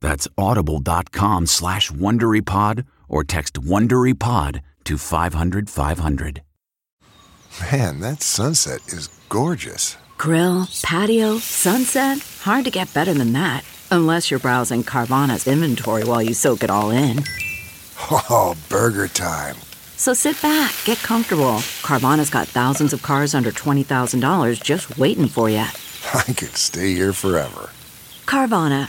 That's audible.com slash WonderyPod or text WonderyPod to 500 500. Man, that sunset is gorgeous. Grill, patio, sunset. Hard to get better than that. Unless you're browsing Carvana's inventory while you soak it all in. Oh, burger time. So sit back, get comfortable. Carvana's got thousands of cars under $20,000 just waiting for you. I could stay here forever. Carvana,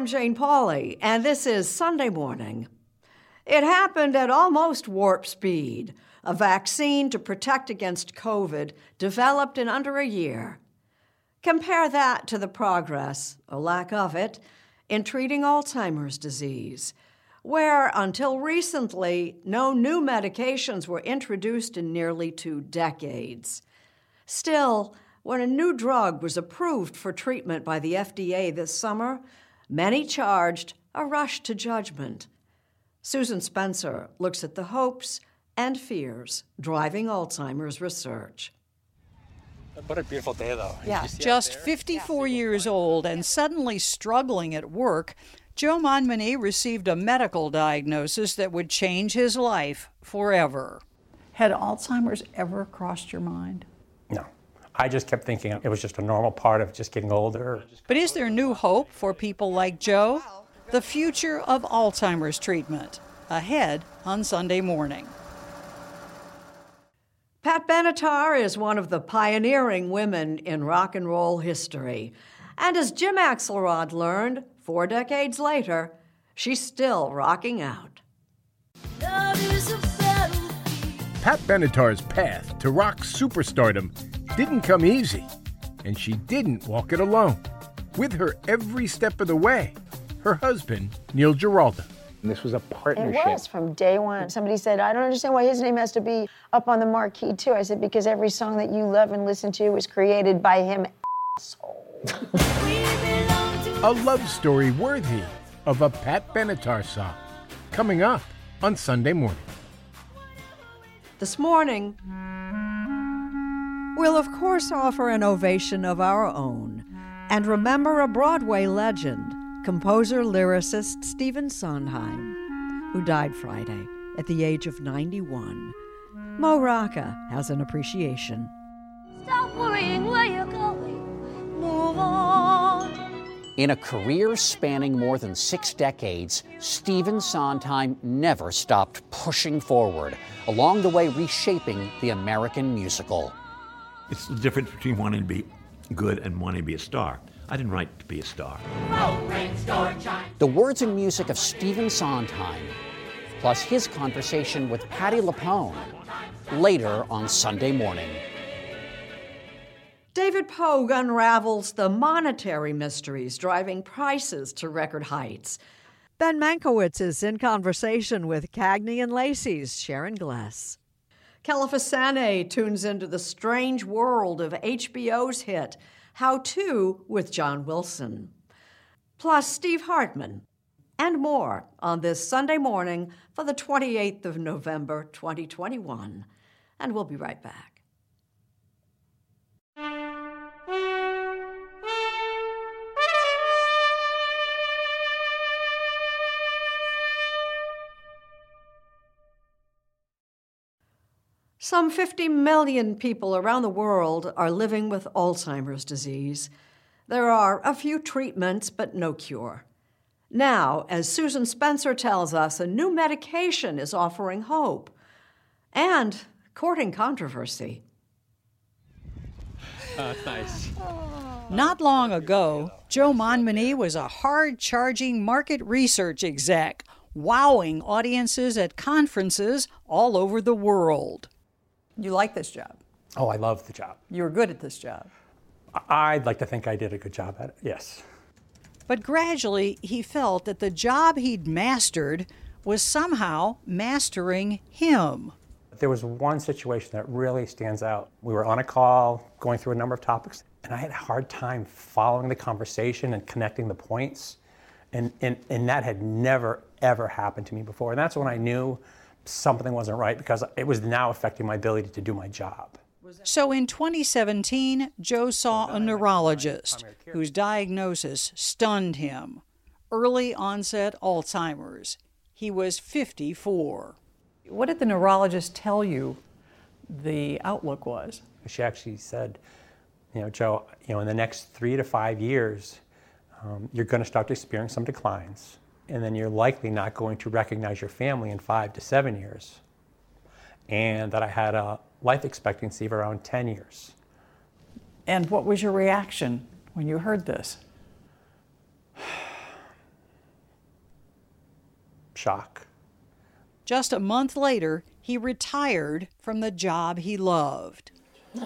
I'm Jane Pauley, and this is Sunday Morning. It happened at almost warp speed. A vaccine to protect against COVID developed in under a year. Compare that to the progress, or lack of it, in treating Alzheimer's disease, where until recently no new medications were introduced in nearly two decades. Still, when a new drug was approved for treatment by the FDA this summer, many charged a rush to judgment. Susan Spencer looks at the hopes and fears driving Alzheimer's research. What a beautiful day, though. Yeah. Just 54 years old and suddenly struggling at work, Joe Montminy received a medical diagnosis that would change his life forever. Had Alzheimer's ever crossed your mind? No. I just kept thinking it was just a normal part of just getting older. But is there new hope for people like Joe? The future of Alzheimer's treatment ahead on Sunday morning. Pat Benatar is one of the pioneering women in rock and roll history. And as Jim Axelrod learned four decades later, she's still rocking out. Pat Benatar's path to rock superstardom didn't come easy, and she didn't walk it alone. With her every step of the way, her husband, Neil Giraldo. This was a partnership. It partnership. was from day one. Somebody said, I don't understand why his name has to be up on the marquee, too. I said, because every song that you love and listen to was created by him. A love story worthy of a Pat Benatar song. Coming up on Sunday morning. This morning, we'll of course offer an ovation of our own and remember a Broadway legend, composer lyricist Stephen Sondheim, who died Friday at the age of 91. Mo Rocca has an appreciation. Stop worrying where you're going. Move on. In a career spanning more than six decades, Stephen Sondheim never stopped pushing forward, along the way reshaping the American musical. It's the difference between wanting to be good and wanting to be a star. I didn't write to be a star. The words and music of Stephen Sondheim, plus his conversation with Patti LuPone, later on Sunday morning. David Pogue unravels the monetary mysteries driving prices to record heights. Ben Mankiewicz is in conversation with Cagney and Lacey's Sharon Gless. Kelefa Sanneh tunes into the strange world of HBO's hit How To with John Wilson. Plus Steve Hartman and more on this Sunday morning for the 28th of November 2021. And we'll be right back. Some 50 million people around the world are living with Alzheimer's disease. There are a few treatments, but no cure. Now, as Susan Spencer tells us, a new medication is offering hope and courting controversy. Uh, nice. Not long ago, Joe Montminy was a hard charging market research exec, wowing audiences at conferences all over the world. You like this job? Oh, I love the job. You were good at this job. I'd like to think I did a good job at it, yes. But gradually, he felt that the job he'd mastered was somehow mastering him. There was one situation that really stands out. We were on a call going through a number of topics, and I had a hard time following the conversation and connecting the points. And, and, and that had never, ever happened to me before. And that's when I knew something wasn't right because it was now affecting my ability to do my job. So in 2017, Joe saw a neurologist whose diagnosis stunned him early onset Alzheimer's. He was 54. What did the neurologist tell you the outlook was? She actually said, you know, Joe, you know, in the next three to five years, um, you're going to start to experience some declines and then you're likely not going to recognize your family in five to seven years. And that I had a life expectancy of around 10 years. And what was your reaction when you heard this? Shock. Just a month later, he retired from the job he loved.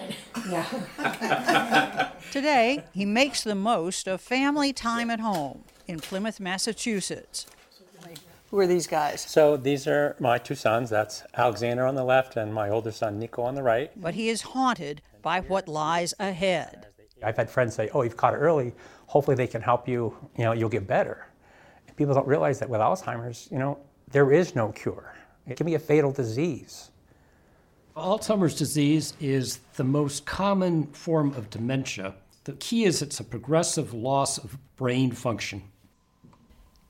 Today, he makes the most of family time at home in Plymouth, Massachusetts. Who are these guys? So these are my two sons. That's Alexander on the left and my older son Nico on the right. But he is haunted by what lies ahead. I've had friends say, "Oh, you've caught it early. Hopefully they can help you, you know, you'll get better." And people don't realize that with Alzheimer's, you know, there is no cure. It can be a fatal disease. Alzheimer's disease is the most common form of dementia. The key is it's a progressive loss of brain function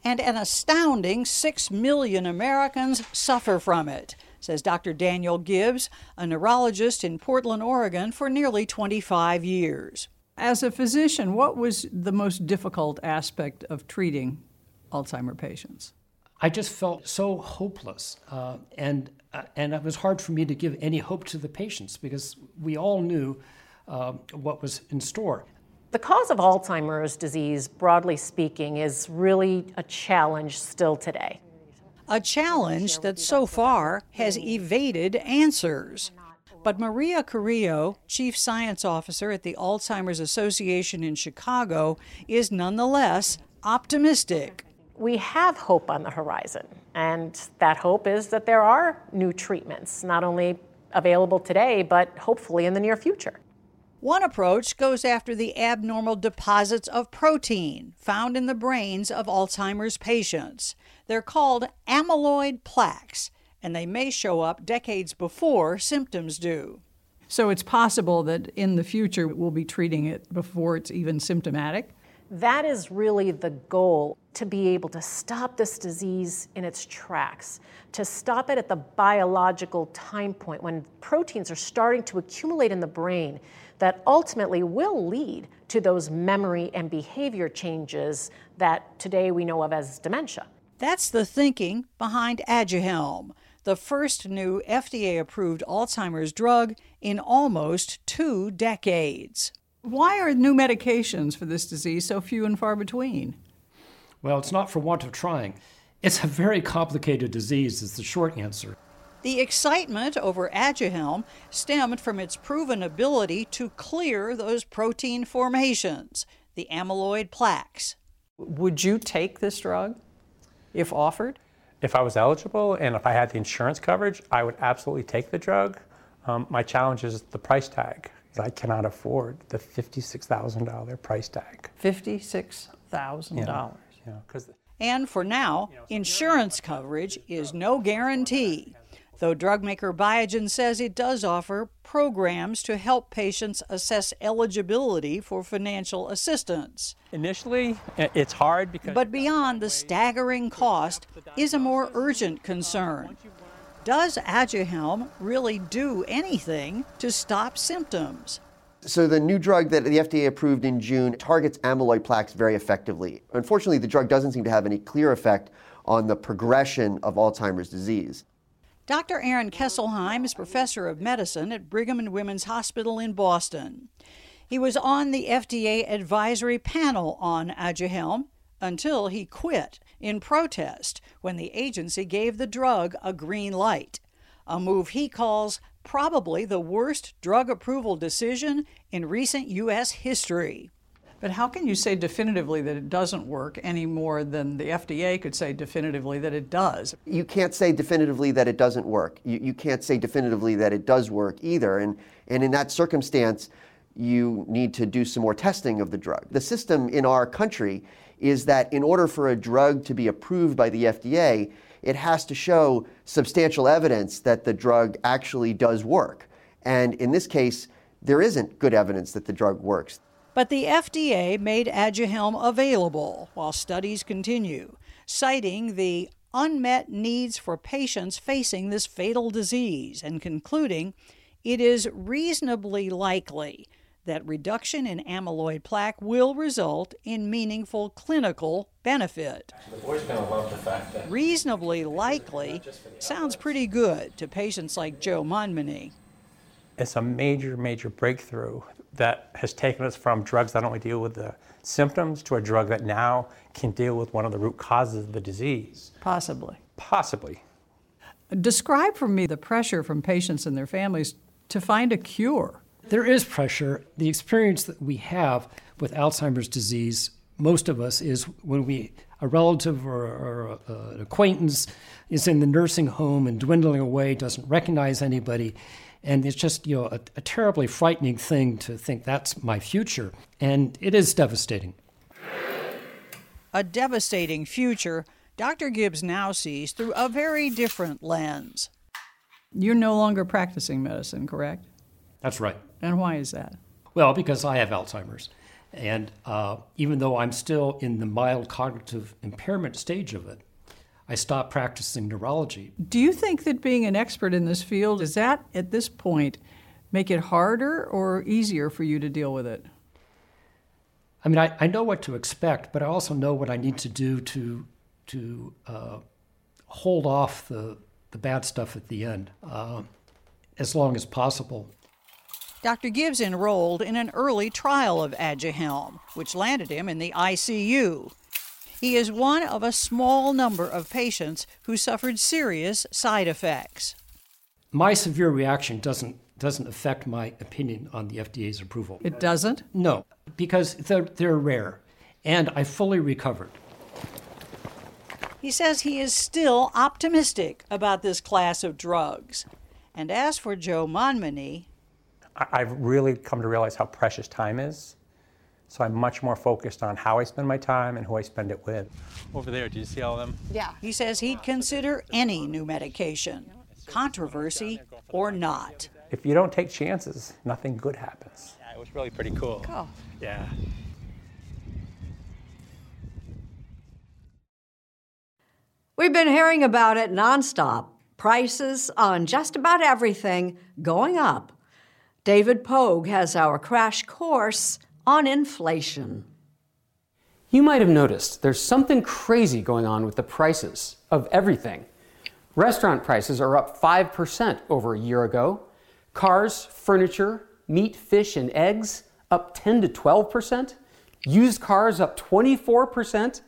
and an astounding 6 million Americans suffer from it, says Dr. Daniel Gibbs, a neurologist in Portland, Oregon, for nearly 25 years. As a physician, what was the most difficult aspect of treating Alzheimer patients? I just felt so hopeless, uh, and uh, and it was hard for me to give any hope to the patients because we all knew uh, what was in store. The cause of Alzheimer's disease, broadly speaking, is really a challenge still today. A challenge that so far has evaded answers. But Maria Carrillo, Chief Science Officer at the Alzheimer's Association in Chicago, is nonetheless optimistic. We have hope on the horizon, and that hope is that there are new treatments, not only available today, but hopefully in the near future. One approach goes after the abnormal deposits of protein found in the brains of Alzheimer's patients. They're called amyloid plaques, and they may show up decades before symptoms do. So it's possible that in the future we'll be treating it before it's even symptomatic? That is really the goal to be able to stop this disease in its tracks, to stop it at the biological time point when proteins are starting to accumulate in the brain that ultimately will lead to those memory and behavior changes that today we know of as dementia. That's the thinking behind Aduhelm, the first new FDA approved Alzheimer's drug in almost two decades. Why are new medications for this disease so few and far between? Well, it's not for want of trying. It's a very complicated disease, is the short answer. The excitement over Aduhelm stemmed from its proven ability to clear those protein formations, the amyloid plaques. Would you take this drug if offered? If I was eligible and if I had the insurance coverage, I would absolutely take the drug. Um, my challenge is the price tag. I cannot afford the $56,000 price tag. $56,000. Yeah, because. And for now, insurance coverage is no guarantee. Though drug maker Biogen says it does offer programs to help patients assess eligibility for financial assistance. Initially, it's hard because. But beyond the staggering cost is a more urgent concern. Does Aduhelm really do anything to stop symptoms? So, the new drug that the FDA approved in June targets amyloid plaques very effectively. Unfortunately, the drug doesn't seem to have any clear effect on the progression of Alzheimer's disease. Dr. Aaron Kesselheim is professor of medicine at Brigham and Women's Hospital in Boston. He was on the FDA advisory panel on Aduhelm until he quit in protest when the agency gave the drug a green light, a move he calls probably the worst drug approval decision in recent U.S. history. But how can you say definitively that it doesn't work any more than the FDA could say definitively that it does? You can't say definitively that it doesn't work. You, you can't say definitively that it does work either. And, and in that circumstance, you need to do some more testing of the drug. The system in our country is that in order for a drug to be approved by the FDA, it has to show substantial evidence that the drug actually does work. And in this case, there isn't good evidence that the drug works. But the FDA made Aduhelm available while studies continue, citing the unmet needs for patients facing this fatal disease and concluding it is reasonably likely that reduction in amyloid plaque will result in meaningful clinical benefit. The boys going to love the fact that. Reasonably likely sounds pretty good to patients like Joe Montminy. It's a major, major breakthrough that has taken us from drugs that only deal with the symptoms to a drug that now can deal with one of the root causes of the disease. Possibly. Possibly. Describe for me the pressure from patients and their families to find a cure. There is pressure. The experience that we have with Alzheimer's disease, most of us, is when we a relative or, or a, an acquaintance is in the nursing home and dwindling away, doesn't recognize anybody, and it's just you know a, a terribly frightening thing to think that's my future, and it is devastating. A devastating future Dr. Gibbs now sees through a very different lens. You're no longer practicing medicine, correct? That's right. And why is that? Well, because I have Alzheimer's. And uh, even though I'm still in the mild cognitive impairment stage of it, I stopped practicing neurology. Do you think that being an expert in this field, does that at this point make it harder or easier for you to deal with it? I mean, I, I know what to expect, but I also know what I need to do to, to uh, hold off the, the bad stuff at the end uh, as long as possible. Dr. Gibbs enrolled in an early trial of Aduhelm, which landed him in the ICU. He is one of a small number of patients who suffered serious side effects. My severe reaction doesn't doesn't affect my opinion on the FDA's approval. It doesn't? No, because they're, they're rare, and I fully recovered. He says he is still optimistic about this class of drugs. And as for Joe Montminy, I've really come to realize how precious time is. So I'm much more focused on how I spend my time and who I spend it with. Over there, do you see all of them? Yeah. He says he'd consider any new medication, controversy or not. If you don't take chances, nothing good happens. Yeah, it was really pretty cool. Cool. Yeah. We've been hearing about it nonstop. Prices on just about everything going up. David Pogue has our crash course on inflation. You might have noticed there's something crazy going on with the prices of everything. Restaurant prices are up 5% over a year ago. Cars, furniture, meat, fish, and eggs up 10 to 12%. Used cars up 24%.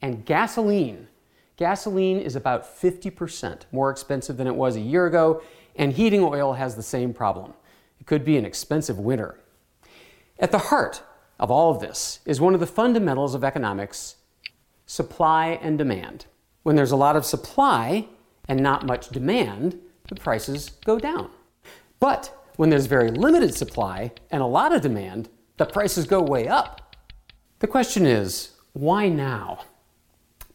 And gasoline. Gasoline is about 50% more expensive than it was a year ago, and heating oil has the same problem. It could be an expensive winter. At the heart of all of this is one of the fundamentals of economics supply and demand. When there's a lot of supply and not much demand, the prices go down. But when there's very limited supply and a lot of demand, the prices go way up. The question is, why now?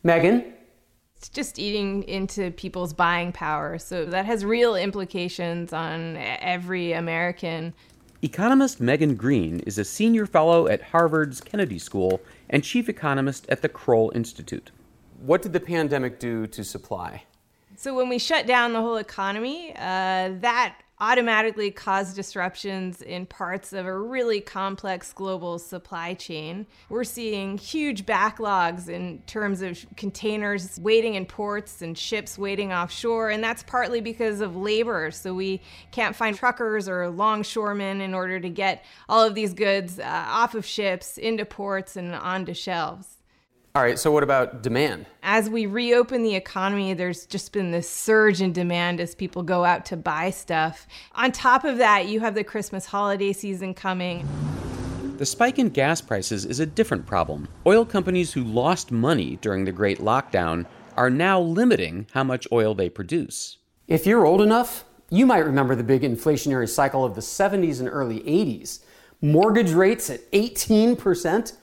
Megan? It's just eating into people's buying power. So that has real implications on every American. Economist Megan Greene is a senior fellow at Harvard's Kennedy School and chief economist at the Kroll Institute. What did the pandemic do to supply? So when we shut down the whole economy, uh, that automatically cause disruptions in parts of a really complex global supply chain. We're seeing huge backlogs in terms of containers waiting in ports and ships waiting offshore, and that's partly because of labor. So we can't find truckers or longshoremen in order to get all of these goods uh, off of ships into ports and onto shelves. All right, so what about demand? As we reopen the economy, there's just been this surge in demand as people go out to buy stuff. On top of that, you have the Christmas holiday season coming. The spike in gas prices is a different problem. Oil companies who lost money during the Great Lockdown are now limiting how much oil they produce. If you're old enough, you might remember the big inflationary cycle of the 70s and early 80s. Mortgage rates at 18%,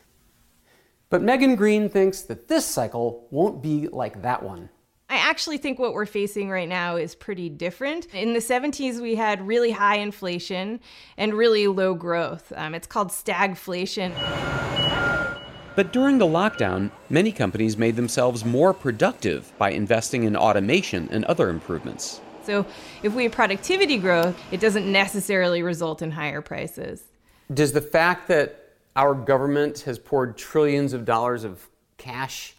but Megan Greene thinks that this cycle won't be like that one. I actually think what we're facing right now is pretty different. In the 70s, we had really high inflation and really low growth. Um, it's called stagflation. But during the lockdown, many companies made themselves more productive by investing in automation and other improvements. So, if we have productivity growth, it doesn't necessarily result in higher prices. Does the fact that our government has poured trillions of dollars of cash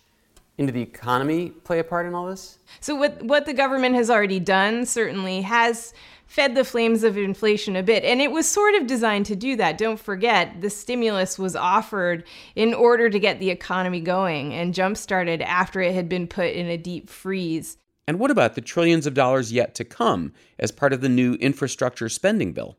into the economy play a part in all this? So, what, what the government has already done certainly has fed the flames of inflation a bit. And it was sort of designed to do that. Don't forget, the stimulus was offered in order to get the economy going and jump started after it had been put in a deep freeze. And what about the trillions of dollars yet to come as part of the new infrastructure spending bill?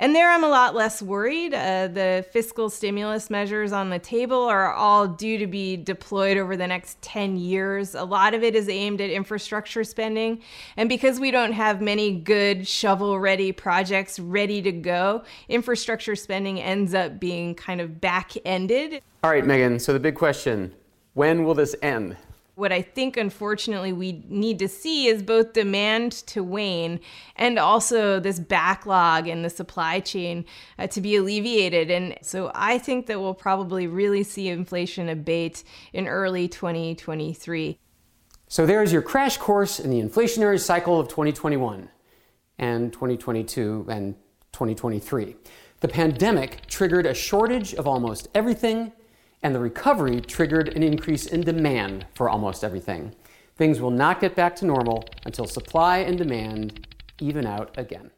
And there I'm a lot less worried. Uh, the fiscal stimulus measures on the table are all due to be deployed over the next 10 years. A lot of it is aimed at infrastructure spending. And because we don't have many good shovel ready projects ready to go, infrastructure spending ends up being kind of back ended. All right, Megan, so the big question when will this end? What I think, unfortunately, we need to see is both demand to wane and also this backlog in the supply chain uh, to be alleviated. And so I think that we'll probably really see inflation abate in early 2023. So there's your crash course in the inflationary cycle of 2021 and 2022 and 2023. The pandemic triggered a shortage of almost everything and the recovery triggered an increase in demand for almost everything. Things will not get back to normal until supply and demand even out again.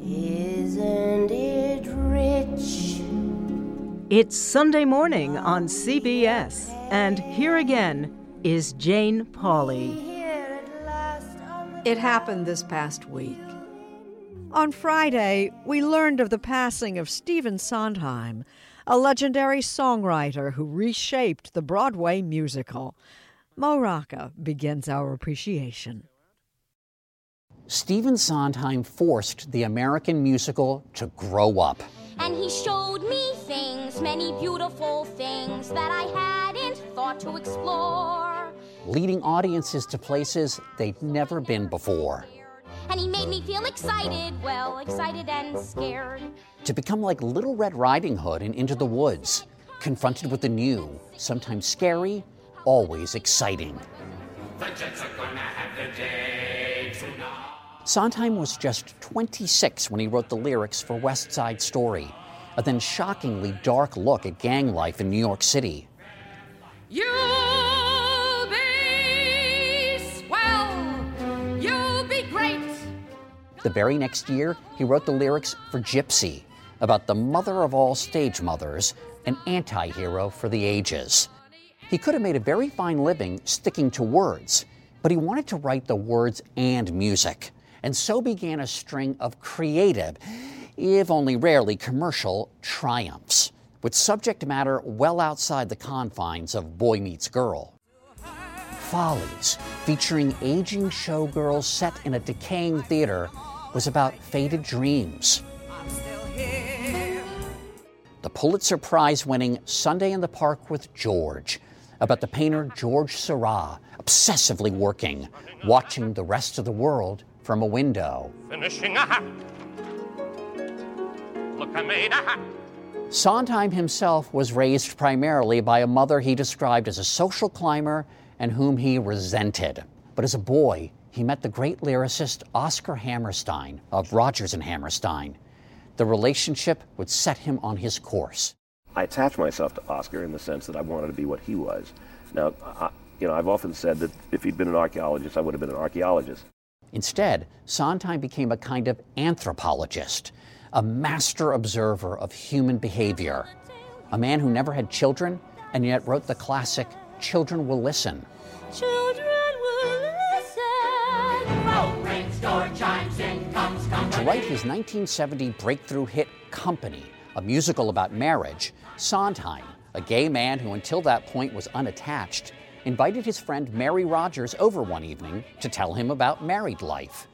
Isn't it rich? It's Sunday morning on CBS, and here again is Jane Pauley. It happened this past week. On Friday, we learned of the passing of Stephen Sondheim, a legendary songwriter who reshaped the Broadway musical. Mo Rocca begins our appreciation. Stephen Sondheim forced the American musical to grow up. And he showed me things, many beautiful things that I hadn't thought to explore. Leading audiences to places they'd never been before. And he made me uh, feel uh, excited, uh, well, excited and scared. To become like Little Red Riding Hood in Into the Woods, confronted with the new, sometimes scary, always exciting. Sondheim was just 26 when he wrote the lyrics for West Side Story, a then shockingly dark look at gang life in New York City. You'll The very next year, he wrote the lyrics for Gypsy, about the mother of all stage mothers, an anti hero for the ages. He could have made a very fine living sticking to words, but he wanted to write the words and music, and so began a string of creative, if only rarely commercial, triumphs, with subject matter well outside the confines of Boy Meets Girl. Follies, featuring aging showgirls set in a decaying theater, was about faded dreams. The Pulitzer Prize winning Sunday in the Park with George, about the painter George Seurat obsessively working, watching the rest of the world from a window. Finishing a hat. Look, I made a hat. Sondheim himself was raised primarily by a mother he described as a social climber and whom he resented. But as a boy, he met the great lyricist Oscar Hammerstein of Rodgers and Hammerstein. The relationship would set him on his course. I attached myself to Oscar in the sense that I wanted to be what he was. Now, I, you know, I've often said that if he'd been an archaeologist, I would have been an archaeologist. Instead, Sondheim became a kind of anthropologist, a master observer of human behavior, a man who never had children and yet wrote the classic Children Will Listen. Children Phone door chimes, in comes company. To write his 1970 breakthrough hit Company, a musical about marriage, Sondheim, a gay man who until that point was unattached, invited his friend Mary Rogers over one evening to tell him about married life.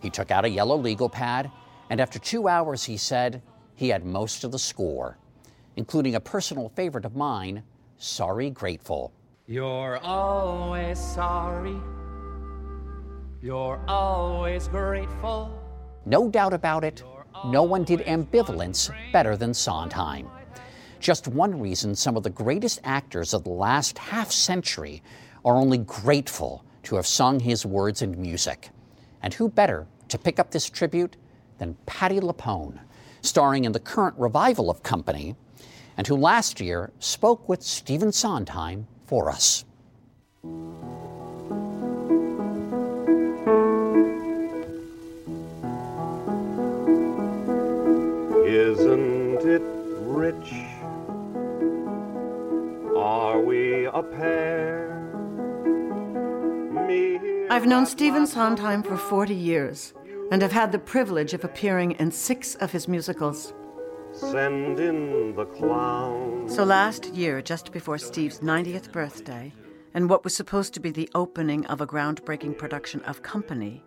He took out a yellow legal pad, and after two hours, he said he had most of the score, including a personal favorite of mine, Sorry Grateful. You're always sorry. You're always grateful. No doubt about it, no one did ambivalence better than Sondheim. Just one reason some of the greatest actors of the last half century are only grateful to have sung his words and music. And who better to pick up this tribute than Patti LuPone, starring in the current revival of Company, and who last year spoke with Stephen Sondheim for us. Isn't it rich? Are we a pair? Me I've known Stephen Sondheim for 40 years and have had the privilege of appearing in six of his musicals. send in the clown. So last year, just before Steve's 90th birthday, and what was supposed to be the opening of a groundbreaking production of Company,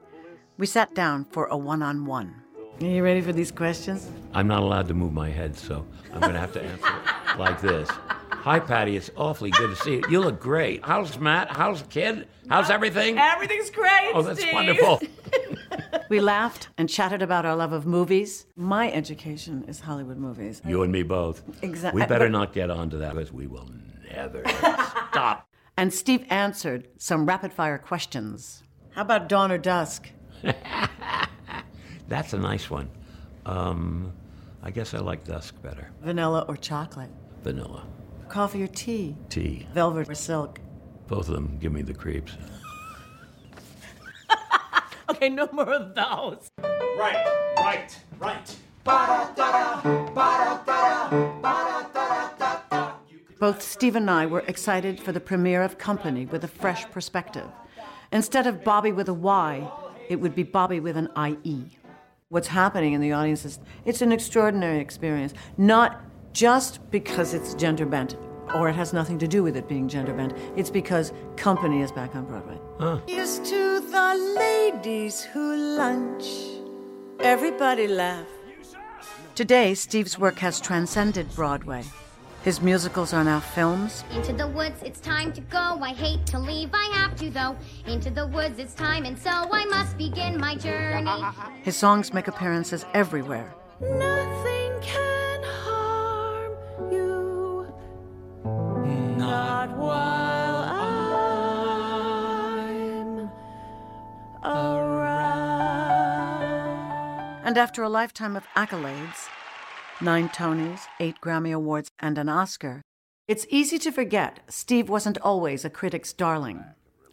we sat down for a one on one. Are you ready for these questions? I'm not allowed to move my head, so I'm going to have to answer it like this. Hi, Patti. It's awfully good to see you. You look great. How's Matt? How's kid? How's uh, everything? Everything's great. Oh, that's wonderful. we laughed and chatted about our love of movies. My education is Hollywood movies. You and me both. Exactly. We better not get onto that because we will never stop. And Steve answered some rapid fire questions. How about dawn or dusk? That's a nice one. Um, I guess I like dusk better. Vanilla or chocolate? Vanilla. Coffee or tea? Tea. Velvet or silk? Both of them give me the creeps. Okay, no more of those. Right, right, right. Both Steve and I were excited for the premiere of Company with a fresh perspective. Instead of Bobby with a Y, it would be Bobby with an IE. What's happening in the audience is it's an extraordinary experience, not just because it's gender bent or it has nothing to do with it being gender bent. It's because Company is back on Broadway. Here's to the ladies who lunch. Everybody laugh. Today, Steve's work has transcended Broadway. His musicals are now films. Into the woods, it's time to go. I hate to leave, I have to though. Into the woods, it's time, and so I must begin my journey. His songs make appearances everywhere. Nothing can harm you. Not while I'm around. And after a lifetime of accolades, nine Tonys, eight Grammy Awards, and an Oscar it's easy to forget Steve wasn't always a critic's darling,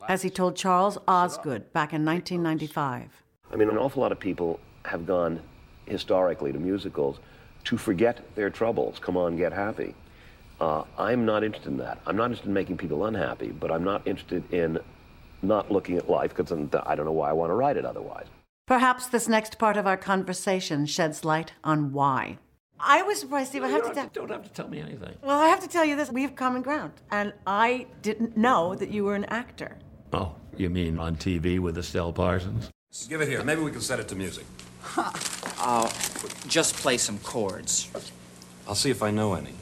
as he told Charles Osgood back in 1995. I mean, an awful lot of people have gone historically to musicals to forget their troubles. Come on, get happy. Uh, I'm not interested in that. I'm not interested in making people unhappy, but I'm not interested in not looking at life because I don't know why I want to write it otherwise. Perhaps this next part of our conversation sheds light on why. I was surprised, Steve. I have you to don't, tell. don't have to tell me anything. Well, I have to tell you this: we have common ground, and I didn't know that you were an actor. Oh, you mean on TV with Estelle Parsons? Give it here. Maybe we can set it to music. I'll just play some chords. I'll see if I know any.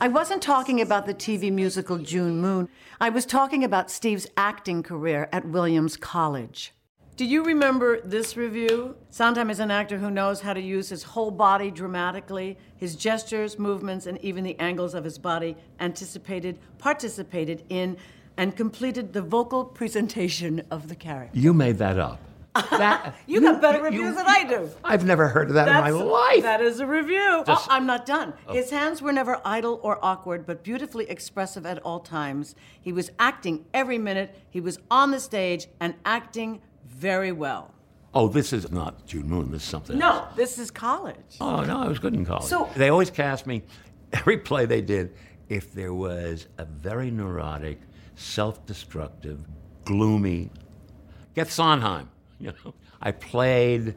I wasn't talking about the TV musical June Moon. I was talking about Steve's acting career at Williams College. Do you remember this review? Sondheim is an actor who knows how to use his whole body dramatically, his gestures, movements, and even the angles of his body, anticipated, participated in, and completed the vocal presentation of the character. You made that up. That, you got better reviews than I do. I've never heard of that in my life. That is a review. Oh, Just- Oh, I'm not done. Oh. His hands were never idle or awkward, but beautifully expressive at all times. He was acting every minute. He was on the stage and acting very well. Oh, this is not June Moon. This is something. No, else. this is college. Oh no, I was good in college. So- they always cast me. Every play they did, if there was a very neurotic, self-destructive, gloomy, get Sondheim. You know, I played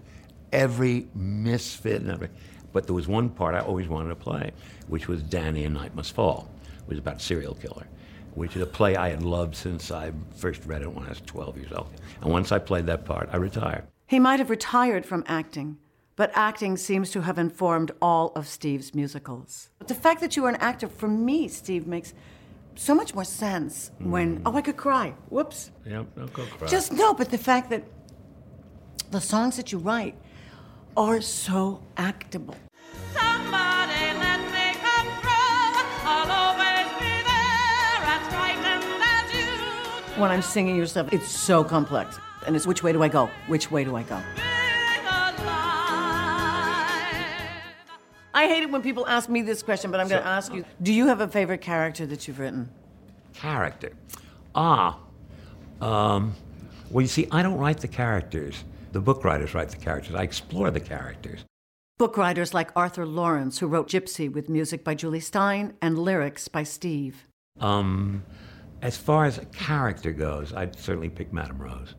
every misfit and every. But there was one part I always wanted to play, which was Danny and Night Must Fall. It was about a serial killer, which is a play I had loved since I first read it when I was 12 years old. And once I played that part, I retired. He might have retired from acting, but acting seems to have informed all of Steve's musicals. But the fact that you were an actor, for me, Steve, makes so much more sense when. Mm. Oh, I could cry. Whoops. Yep, don't go cry. Just no, but the fact that the songs that you write are so actable. When I'm singing your stuff, it's so complex. And it's which way do I go? Which way do I go? I hate it when people ask me this question, but I'm going to ask you Do you have a favorite character that you've written? character. Ah, um, well, you see, I don't write the characters. The book writers write the characters. I explore the characters. Book writers like Arthur Laurents, who wrote Gypsy with music by Jule Styne and lyrics by Steve. Um, as far as a character goes, I'd certainly pick Madame Rose.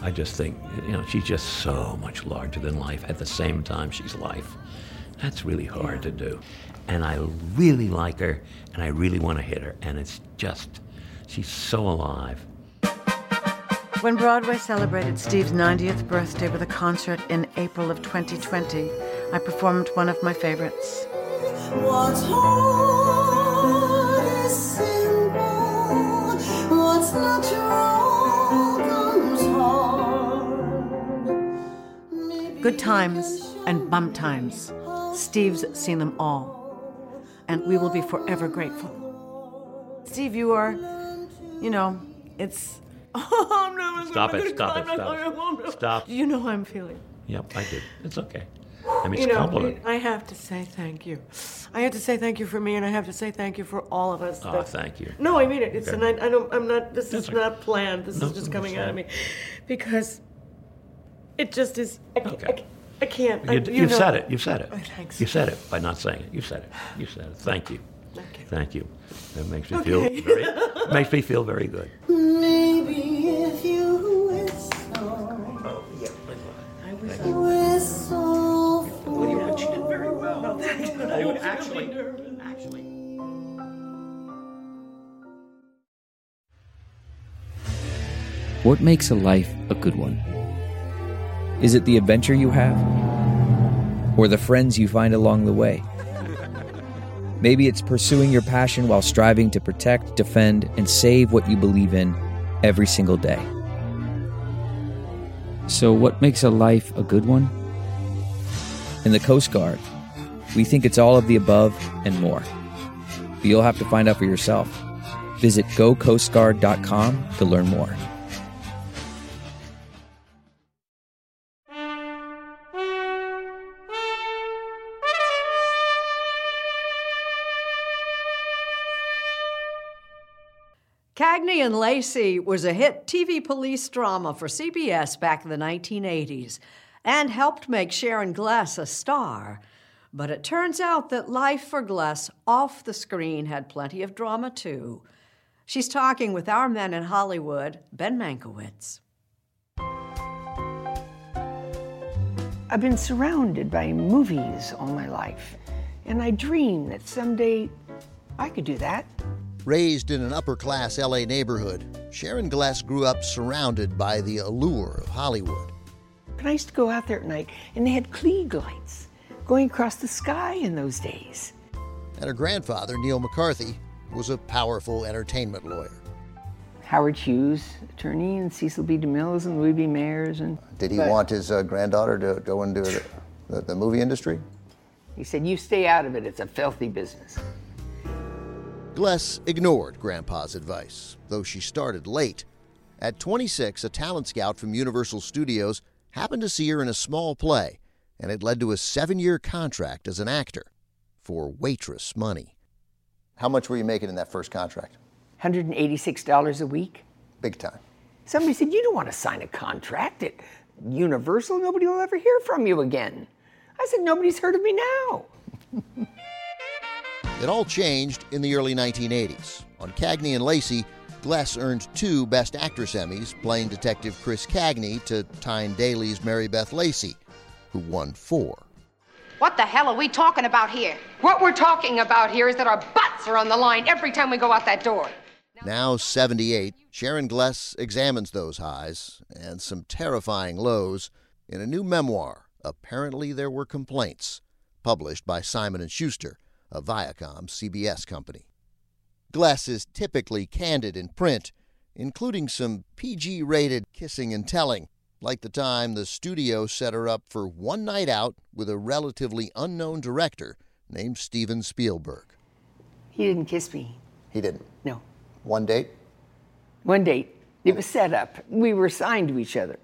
I just think, you know, she's just so much larger than life. At the same time, she's life. That's really hard to do. And I really like her, and I really want to hit her. And it's just, she's so alive. When Broadway celebrated Steve's 90th birthday with a concert in April of 2020, I performed one of my favorites. What's hard is simple. What's natural comes hard. Good times and bump times. Steve's seen them all. And we will be forever grateful. Steve, you are, you know, it's. Oh, I'm not Stop I'm it, stop it, stop it. I'm- Stop. You know how I'm feeling. Yep, I did. It's okay. I mean, you it's a know, compliment. I have to say thank you. I have to say thank you for me, and I have to say thank you for all of us. Oh, thank you. No, I mean it. It's Okay. and I, I don't. I'm not. This That's is okay. not planned. This No, is just coming out of me, because it just is. I, ca- I, Okay. I can't. You, know- said it. You've said it. Oh, thanks. You said it by not saying it. You said it. You said it. Thank you. Thank you. Thank you. That makes me Okay. feel very. makes me feel very good. actually- actually. What makes a life a good one? Is it the adventure you have? Or the friends you find along the way? Maybe it's pursuing your passion while striving to protect, defend, and save what you believe in every single day. So, what makes a life a good one? In the Coast Guard, we think it's all of the above and more. But you'll have to find out for yourself. Visit gocoastguard.com to learn more. Cagney and Lacey was a hit TV police drama for CBS back in the 1980s and helped make Sharon Gless a star. But it turns out that life for Gless off the screen had plenty of drama too. She's talking with our man in Hollywood, Ben Mankiewicz. I've been surrounded by movies all my life, and I dream that someday I could do that. Raised in an upper class LA neighborhood, Sharon Gless grew up surrounded by the allure of Hollywood. But I used to go out there at night, and they had Klieg lights going across the sky in those days. And her grandfather, Neil McCarthy, was a powerful entertainment lawyer. Howard Hughes, attorney, and Cecil B. DeMille and Louis B. Mayers, and Did he But want his uh, granddaughter to go into the, the, the movie industry? He said, "You stay out of it. It's a filthy business." Gless ignored Grandpa's advice, though she started late. At 26, a talent scout from Universal Studios happened to see her in a small play, and it led to a seven year contract as an actor for waitress money. How much were you making in that first contract? $186 a week. Big time. Somebody said, You don't want to sign a contract at Universal. Nobody will ever hear from you again. I said, Nobody's heard of me now. It all changed in the early 1980s. On Cagney and Lacey, Gless earned two Best Actress Emmys, playing Detective Chris Cagney to Tyne Daly's Mary Beth Lacey, who won four. What the hell are we talking about here? What we're talking about here is that our butts are on the line every time we go out that door. Now 78, Sharon Gless examines those highs and some terrifying lows in a new memoir, Apparently There Were Complaints, published by Simon & Schuster, a Viacom CBS company. Gless is typically candid in print, including some PG-rated kissing and telling, like the time the studio set her up for one night out with a relatively unknown director named Steven Spielberg. He didn't kiss me. He didn't. No. One date? One date. It was set up. We were assigned to each other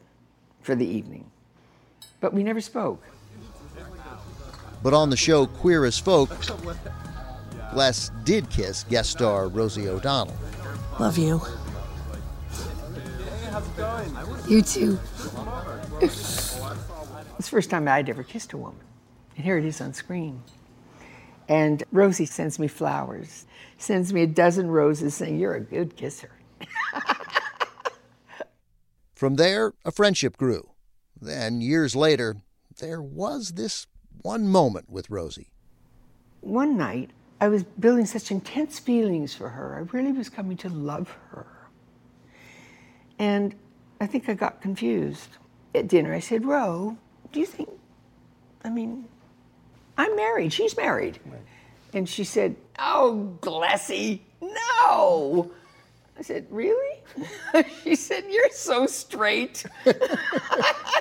for the evening, but we never spoke. But on the show Queer as Folk, Gless did kiss guest star Rosie O'Donnell. Love you. You too. It's the first time I'd ever kissed a woman. And here it is on screen. And Rosie sends me flowers, sends me a dozen roses saying, You're a good kisser. From there, a friendship grew. Then, years later, there was this one moment with Rosie. One night, I was building such intense feelings for her. I really was coming to love her. And I think I got confused. At dinner, I said, Ro, do you think, I mean, I'm married, she's married. And she said, Oh, Glessy, no. I said, Really? she said, You're so straight.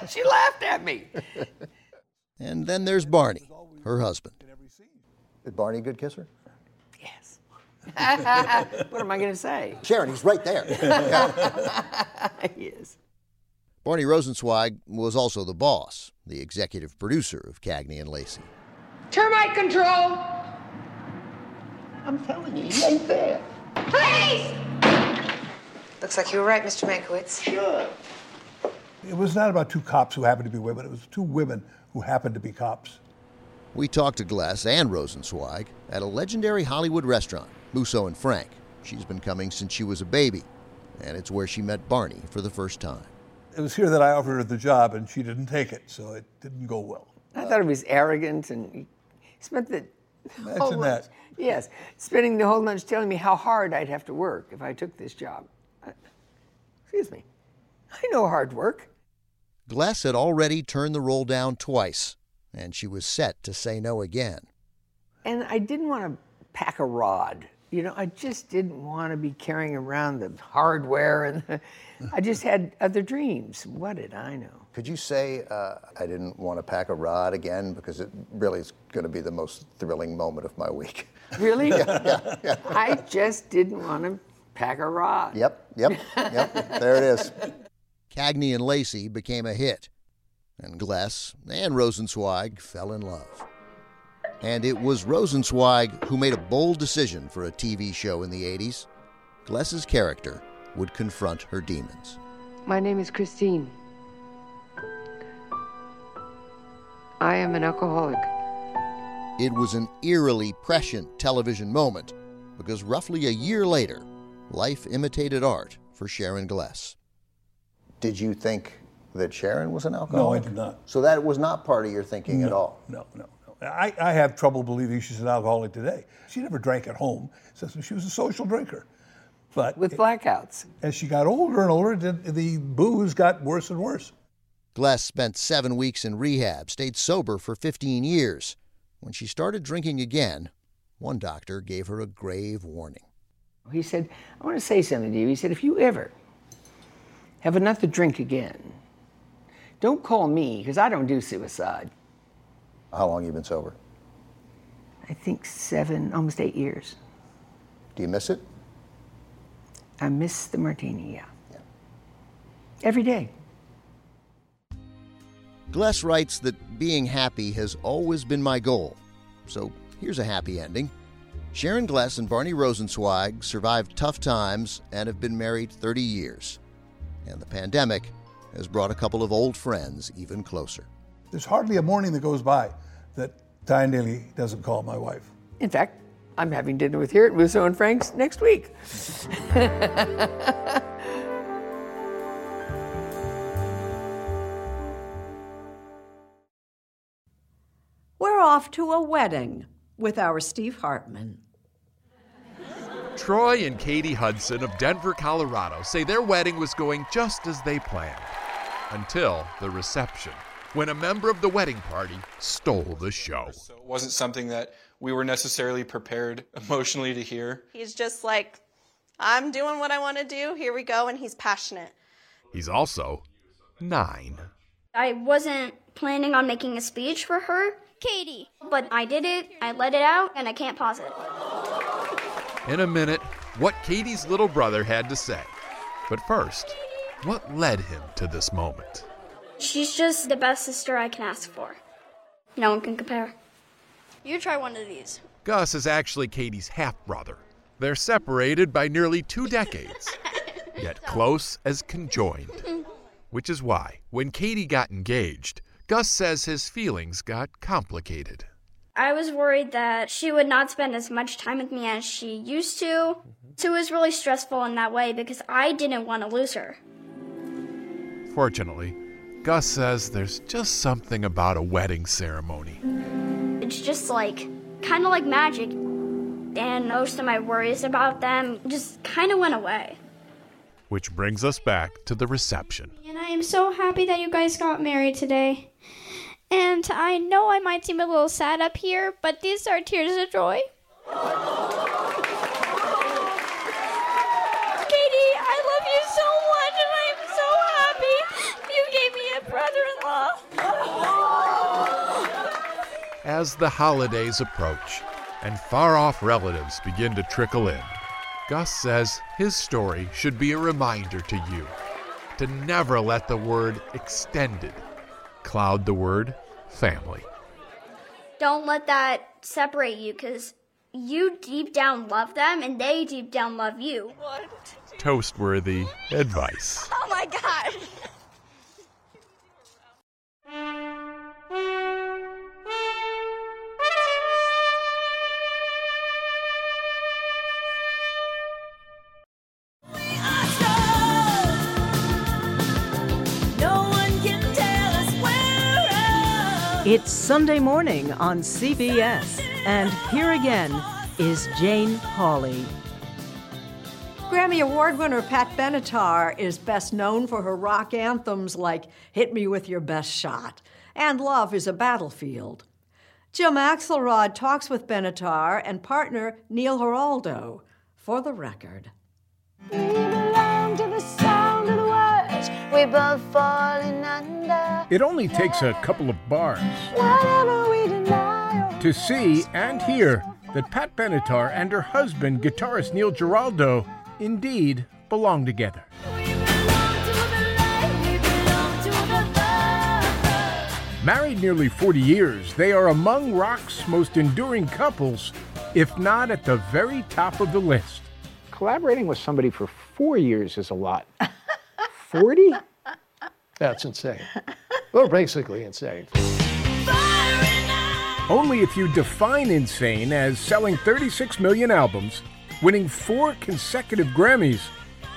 she laughed at me. And then there's Barney, her husband. Is Barney a good kisser? what am I going to say? Sharon, he's right there. he is. Barney Rosenzweig was also the boss, the executive producer of Cagney and Lacey. Termite control! I'm telling you, he ain't there. Please! Looks like you were right, Mr. Mankiewicz. Sure. It was not about two cops who happened to be women. It was two women who happened to be cops. We talked to Gless and Rosenzweig at a legendary Hollywood restaurant, Musso and Frank. She's been coming since she was a baby, and it's where she met Barney for the first time. It was here that I offered her the job, and she didn't take it, so it didn't go well. I thought he was arrogant and he spent the Imagine whole that. lunch, yes, spending the whole lunch telling me how hard I'd have to work if I took this job. Uh, excuse me. I know hard work. Gless had already turned the role down twice, and she was set to say no again. And I didn't want to pack a rod. You know, I just didn't want to be carrying around the hardware and the, I just had other dreams. What did I know? Could you say uh, I didn't want to pack a rod again because it really is going to be the most thrilling moment of my week? Really? yeah, yeah, yeah. I just didn't want to Pack a rod. Yep, yep, yep. there it is. Cagney and Lacey became a hit, and Gless and Rosenzweig fell in love. And it was Rosenzweig who made a bold decision for a TV show in the 80s. Gless's character would confront her demons. My name is Christine. I am an alcoholic. It was an eerily prescient television moment because roughly a year later, life imitated art for Sharon Gless. Did you think that Sharon was an alcoholic? No, I did not. So that was not part of your thinking at all? No, no, no. I, I have trouble believing she's an alcoholic today. She never drank at home. So she was a social drinker. But with blackouts. As she got older and older, the, the booze got worse and worse. Gless spent seven weeks in rehab, stayed sober for 15 years. When she started drinking again, one doctor gave her a grave warning. He said, I want to say something to you. He said, if you ever have enough to drink again, don't call me because I don't do suicide. How long you been sober? I think seven, almost eight years. Do you miss it? I miss the martini, yeah. Every day. Gless writes that being happy has always been my goal. So here's a happy ending. Sharon Gless and Barney Rosenzweig survived tough times and have been married 30 years. And the pandemic has brought a couple of old friends even closer. There's hardly a morning that goes by that Tyne Daly doesn't call my wife. In fact, I'm having dinner with her at Musso and Frank's next week. We're off to a wedding with our Steve Hartman. Troy and Katie Hudson of Denver, Colorado say their wedding was going just as they planned until the reception, when a member of the wedding party stole the show. So it wasn't something that we were necessarily prepared emotionally to hear. He's just like, I'm doing what I want to do. Here we go. And he's passionate. He's also nine. I wasn't planning on making a speech for her, Katie, but I did it, I let it out, and I can't pause it. In a minute, what Katie's little brother had to say. But first, what led him to this moment? She's just the best sister I can ask for. No one can compare. You try one of these. Gus is actually Katie's half brother. They're separated by nearly two decades, yet close as conjoined. Which is why, when Katie got engaged, Gus says his feelings got complicated. I was worried that she would not spend as much time with me as she used to. So it was really stressful in that way because I didn't want to lose her. Fortunately, Gus says there's just something about a wedding ceremony. It's just like, kind of like magic. And most of my worries about them just kind of went away. Which brings us back to the reception. And I am so happy that you guys got married today. And I know I might seem a little sad up here, but these are tears of joy. Katie, I love you so much, and I am so happy you gave me a brother in law. As the holidays approach and far off relatives begin to trickle in, Gus says his story should be a reminder to you to never let the word extended cloud the word family. Don't let that separate you because you deep down love them and they deep down love you. What? Toastworthy advice. Oh my god. It's Sunday morning on CBS, and here again is Jane Pauley. Grammy Award winner Pat Benatar is best known for her rock anthems like Hit Me With Your Best Shot and Love is a Battlefield. Jim Axelrod talks with Benatar and partner Neil Giraldo for the record. We both falling under. It only takes a couple of bars we deny. to see and hear that Pat Benatar and her husband, guitarist Neil Giraldo, indeed belong together. Married nearly 40 years, they are among rock's most enduring couples, if not at the very top of the list. Collaborating with somebody for four years is a lot. 40? That's insane. Well, basically insane. Only if you define insane as selling 36 million albums, winning four consecutive Grammys,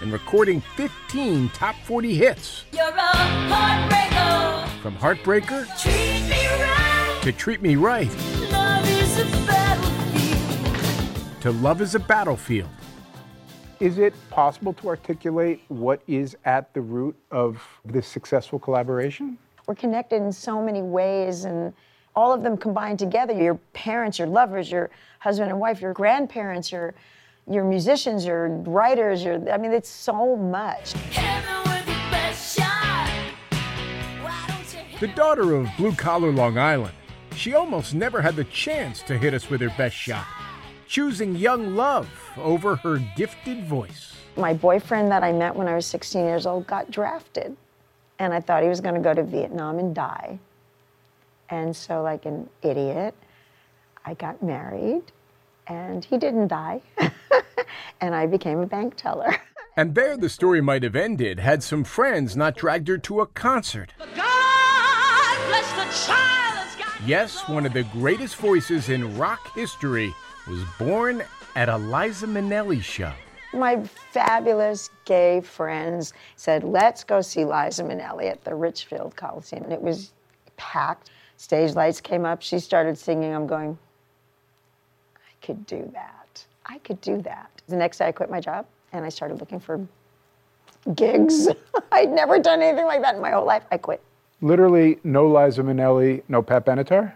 and recording 15 top 40 hits. You're a heartbreaker. From Heartbreaker Treat me right. to Treat Me Right Love is a battlefield. to Love is a Battlefield. Is it possible to articulate what is at the root of this successful collaboration? We're connected in so many ways, and all of them combined together. Your parents, your lovers, your husband and wife, your grandparents, your your musicians, your writers, your I mean, it's so much. The daughter of blue collar Long Island, she almost never had the chance to hit us with her best shot, choosing young love over her gifted voice. My boyfriend that I met when I was 16 years old got drafted, and I thought he was going to go to Vietnam and die. And so, like an idiot, I got married, and he didn't die, and I became a bank teller. And there the story might have ended had some friends not dragged her to a concert. Yes, one of the greatest voices in rock history was born at a Liza Minnelli show. My fabulous gay friends said, let's go see Liza Minnelli at the Richfield Coliseum. And it was packed. Stage lights came up. She started singing. I'm going, I could do that. I could do that. The next day, I quit my job and I started looking for gigs. I'd never done anything like that in my whole life. I quit. Literally, no Liza Minnelli, no Pat Benatar?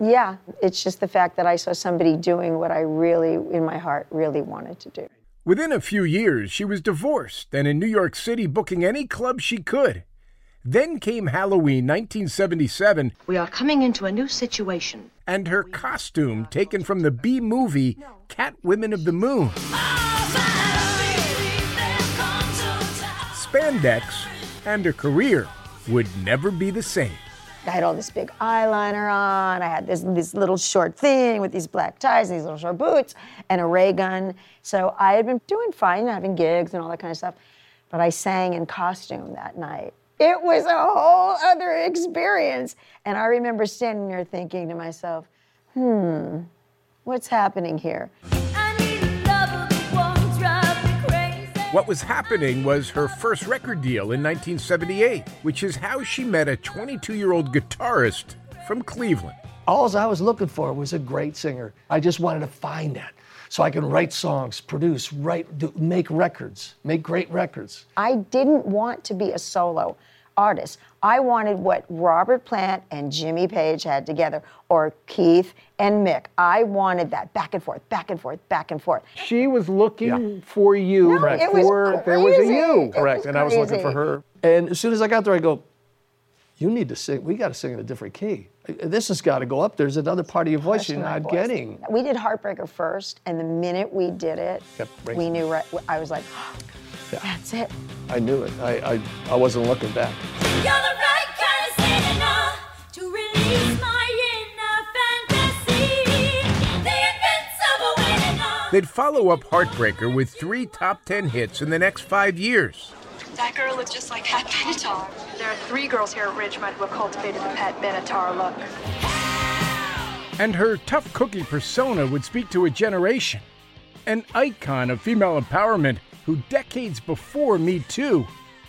Yeah, it's just the fact that I saw somebody doing what I really, in my heart, really wanted to do. Within a few years, she was divorced and in New York City booking any club she could. Then came Halloween 1977 We are coming into a new situation. and her costume taken from the B movie Cat Women of the Moon. Spandex and her career would never be the same. I had all this big eyeliner on. I had this this little short thing with these black ties and these little short boots and a ray gun. So I had been doing fine, having gigs and all that kind of stuff. But I sang in costume that night. It was a whole other experience. And I remember standing there thinking to myself, hmm, what's happening here? What was happening was her first record deal in 1978, which is how she met a 22 year old guitarist from Cleveland. All I was looking for was a great singer. I just wanted to find that so I can write songs, produce, write, do, make records, make great records. I didn't want to be a solo artist. I wanted what Robert Plant and Jimmy Page had together, or Keith and Mick. I wanted that back and forth, back and forth, back and forth. She was looking for you No, it was before there was a you. It Correct. was And I was looking for her. And as soon as I got there, I go, you need to sing. We got to sing in a different key. This has got to go up. There's another part of your voice you're not voice. getting. We did Heartbreaker first, and the minute we did it, we knew right. I was like, that's it. I knew it. I, I, I wasn't looking back. They'd follow up Heartbreaker with three top 10 hits in the next five years. That girl looks just like Pat Benatar. There are three girls here at Ridgemont who have cultivated the Pat Benatar look. And her tough cookie persona would speak to a generation. An icon of female empowerment who decades before Me Too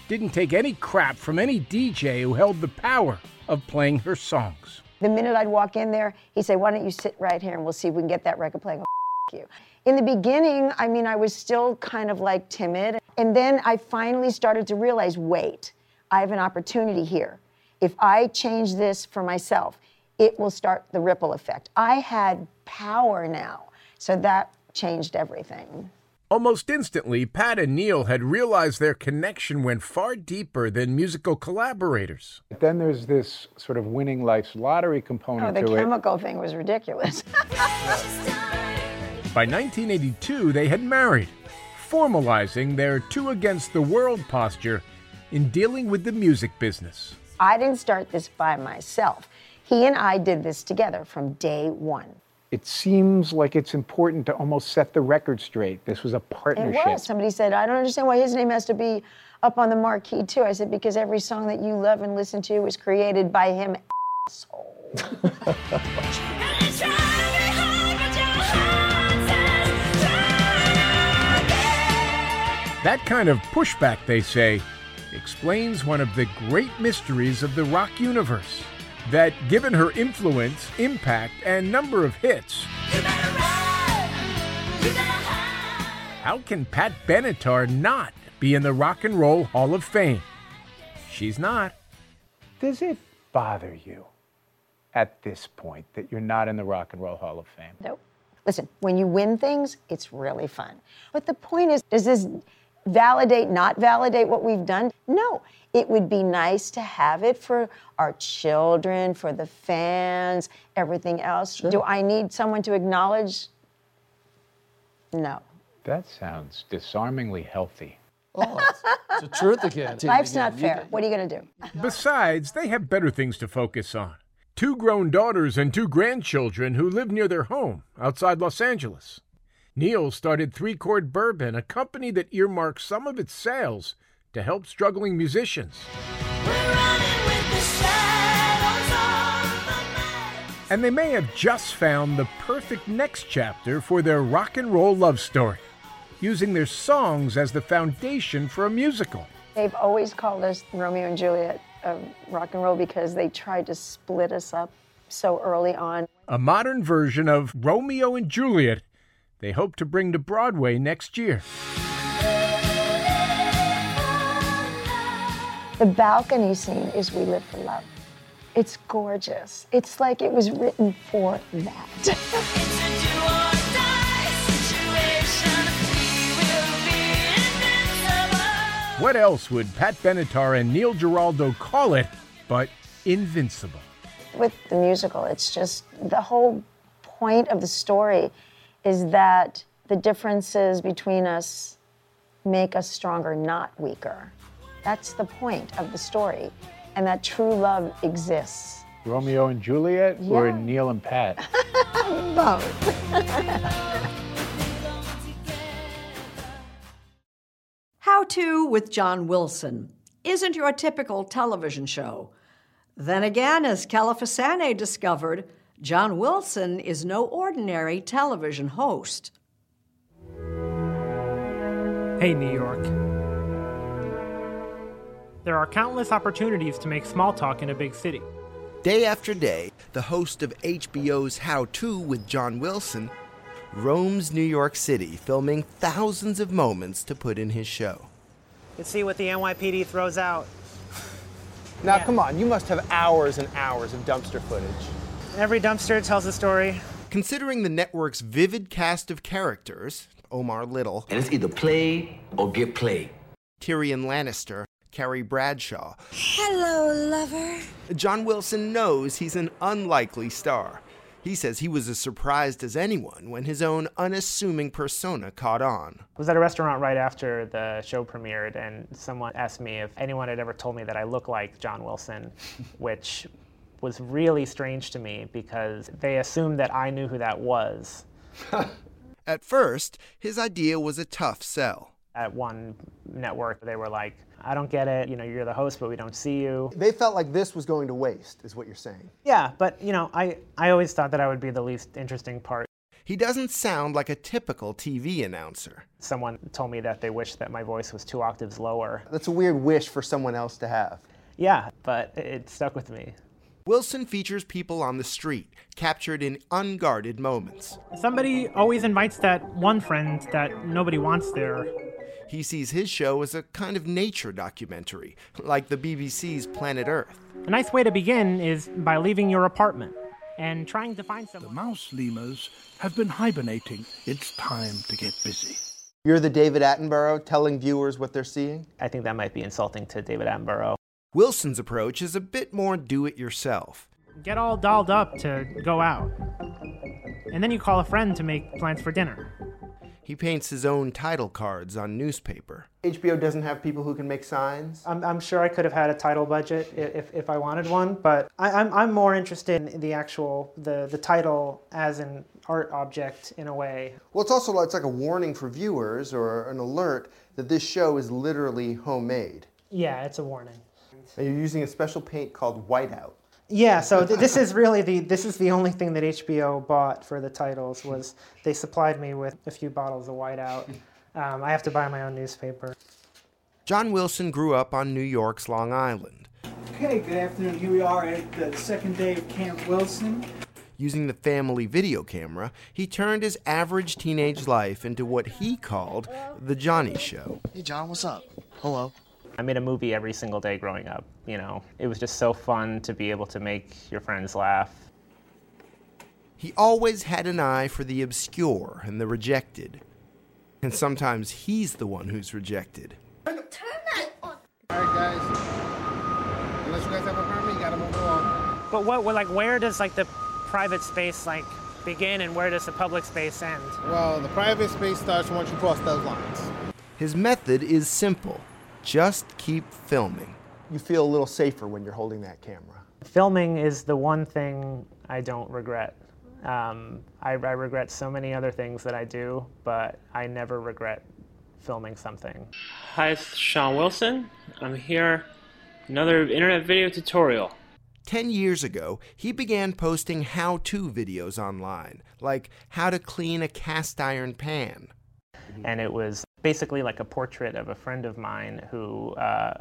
didn't take any crap from any DJ who held the power of playing her songs. The minute I'd walk in there, he'd say, "Why don't you sit right here and we'll see if we can get that record playing." I'll you. In the beginning, I mean, I was still kind of like timid, and then I finally started to realize, wait, I have an opportunity here. If I change this for myself, it will start the ripple effect. I had power now, so that changed everything. Almost instantly, Pat and Neil had realized their connection went far deeper than musical collaborators. But Then there's this sort of winning life's lottery Oh, component the to it. chemical thing was ridiculous. By 1982, they had married. formalizing their two against the world posture in dealing with the music business. I didn't start this by myself. He and I did this together from day one. It seems like it's important to almost set the record straight. This was a partnership. It partnership. was. Somebody said, I don't understand why his name has to be up on the marquee, too. I said, because every song that you love and listen to was created by him. That kind of pushback, they say, explains one of the great mysteries of the rock universe. That given her influence, impact, and number of hits, how can Pat Benatar not be in the Rock and Roll Hall of Fame? She's not. Does it bother you at this point that you're not in the Rock and Roll Hall of Fame? Nope. Listen, when you win things, it's really fun. But the point is, does this validate, not validate what we've done? No. It would be nice to have it for our children, for the fans, everything else. Do I need someone to acknowledge? No. That sounds disarmingly healthy. Oh, it's the truth again. Life's not fair. What are you going to do? Besides, they have better things to focus on. Two grown daughters and two grandchildren who live near their home outside Los Angeles. Neil started Three Chord Bourbon, a company that earmarks some of its sales to help struggling musicians. And they may have just found the perfect next chapter for their rock and roll love story, using their songs as the foundation for a musical. They've always called us Romeo and Juliet of rock and roll because they tried to split us up so early on. A modern version of Romeo and Juliet they hope to bring to Broadway next year. The balcony scene is We Live for Love. It's gorgeous. It's like it was written for that. What else would Pat Benatar and Neil Giraldo call it but invincible? With the musical, it's just the whole point of the story is that the differences between us make us stronger, not weaker. That's the point of the story, and that true love exists. Romeo and Juliet or Neil and Pat? Both. How To with John Wilson isn't your typical television show. Then again, as Kelefa Sanneh discovered, John Wilson is no ordinary television host. Hey, New York. There are countless opportunities to make small talk in a big city. Day after day, the host of HBO's How To with John Wilson roams New York City, filming thousands of moments to put in his show. You can see what the NYPD throws out. Now, come on, you must have hours and hours of dumpster footage. Every dumpster tells a story. Considering the network's vivid cast of characters, Omar Little, And it's either play or get played. Tyrion Lannister, Carrie Bradshaw, Hello, lover. John Wilson knows he's an unlikely star. He says he was as surprised as anyone when his own unassuming persona caught on. I was at a restaurant right after the show premiered, and someone asked me if anyone had ever told me that I look like John Wilson, which was really strange to me because they assumed that I knew who that was. At first, his idea was a tough sell. At one network, they were like, I don't get it. You know, you're the host, but we don't see you. They felt like this was going to waste, is what you're saying. Yeah, but you know, I, I always thought that I would be the least interesting part. He doesn't sound like a typical TV announcer. Someone told me that they wished that my voice was two octaves lower. That's a weird wish for someone else to have. Yeah, but it- it stuck with me. Wilson features people on the street, captured in unguarded moments. Somebody always invites that one friend that nobody wants there. He sees his show as a kind of nature documentary, like the BBC's Planet Earth. A nice way to begin is by leaving your apartment and trying to find someone. The mouse lemurs have been hibernating. It's time to get busy. You're the David Attenborough telling viewers what they're seeing? I think that might be insulting to David Attenborough. Wilson's approach is a bit more do it yourself. Get all dolled up to go out. And then you call a friend to make plans for dinner. He paints his own title cards on newspaper. HBO doesn't have people who can make signs. I'm, I'm sure I could have had a title budget if, if I wanted one, but I, I'm, I'm more interested in the actual the, the title as an art object in a way. Well, it's also it's like a warning for viewers or an alert that this show is literally homemade. Yeah, it's a warning. And you're using a special paint called whiteout. Yeah, so th- this is really the this is the only thing that HBO bought for the titles was they supplied me with a few bottles of whiteout. Um, I have to buy my own newspaper. John Wilson grew up on New York's Long Island. Okay, good afternoon. Here we are at the second day of Camp Wilson. Using the family video camera, he turned his average teenage life into what he called the Johnny Show. Hey John, what's up? Hello. I made a movie every single day growing up. You know, it was just so fun to be able to make your friends laugh. He always had an eye for the obscure and the rejected. And sometimes he's the one who's rejected. Turn that on. All right, guys. Unless you guys have a permit, you gotta move along. But what, what like where does like the private space like begin and where does the public space end? Well, the private space starts once you cross those lines. His method is simple just keep filming. You feel a little safer when you're holding that camera. Filming is the one thing I don't regret. Um, I, I regret so many other things that I do, but I never regret filming something. Hi, it's Sean Wilson. I'm here. Another internet video tutorial. Ten years ago, he began posting how to videos online, like how to clean a cast iron pan. And it was basically like a portrait of a friend of mine who uh,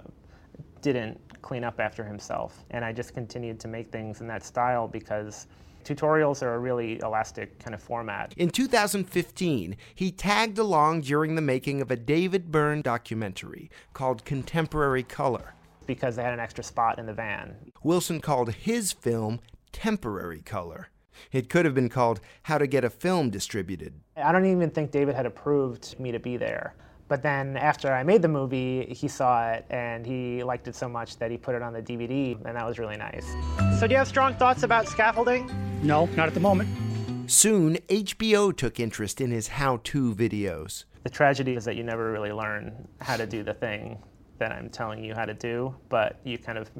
didn't clean up after himself. And I just continued to make things in that style because tutorials are a really elastic kind of format. In 2015, he tagged along during the making of a David Byrne documentary called Contemporary Color. Because they had an extra spot in the van. Wilson called his film Temporary Color. It could have been called How to Get a Film Distributed. I don't even think David had approved me to be there. But then after I made the movie, he saw it and he liked it so much that he put it on the DVD, and that was really nice. So, do you have strong thoughts about scaffolding? No, not at the moment. Soon, HBO took interest in his how to videos. The tragedy is that you never really learn how to do the thing that I'm telling you how to do, but you kind of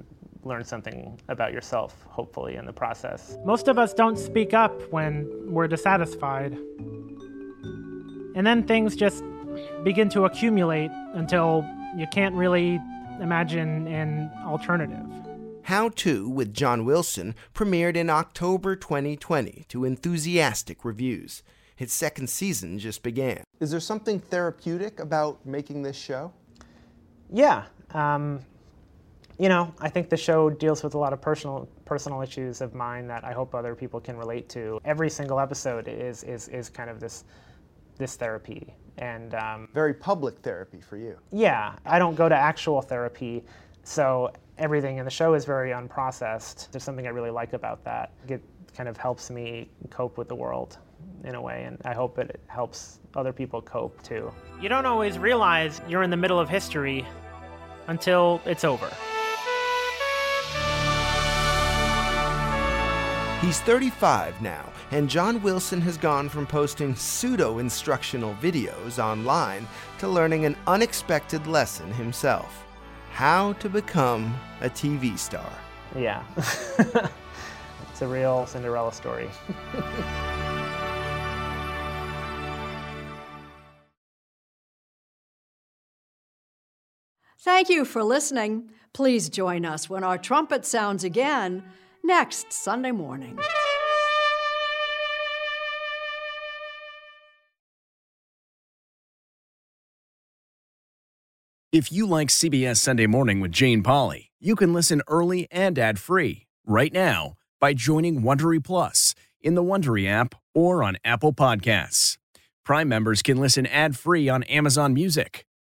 learn something about yourself, hopefully, in the process. Most of us don't speak up when we're dissatisfied. And then things just begin to accumulate until you can't really imagine an alternative. How To with John Wilson premiered in October 2020 to enthusiastic reviews. Its second season just began. Is there something therapeutic about making this show? Yeah. Um, you know, I think the show deals with a lot of personal personal issues of mine that I hope other people can relate to. Every single episode is is, is kind of this this therapy, and um, Very public therapy for you. yeah, I don't go to actual therapy, so everything in the show is very unprocessed. There's something I really like about that. It kind of helps me cope with the world in a way, and I hope it helps other people cope too. You don't always realize you're in the middle of history until it's over. He's 35 now, and John Wilson has gone from posting pseudo instructional videos online to learning an unexpected lesson himself how to become a TV star. Yeah. it's a real Cinderella story. Thank you for listening. Please join us when our trumpet sounds again next Sunday morning. If you like CBS Sunday Morning with Jane Pauley, you can listen early and ad-free right now by joining Wondery Plus in the Wondery app or on Apple Podcasts. Prime members can listen ad-free on Amazon Music.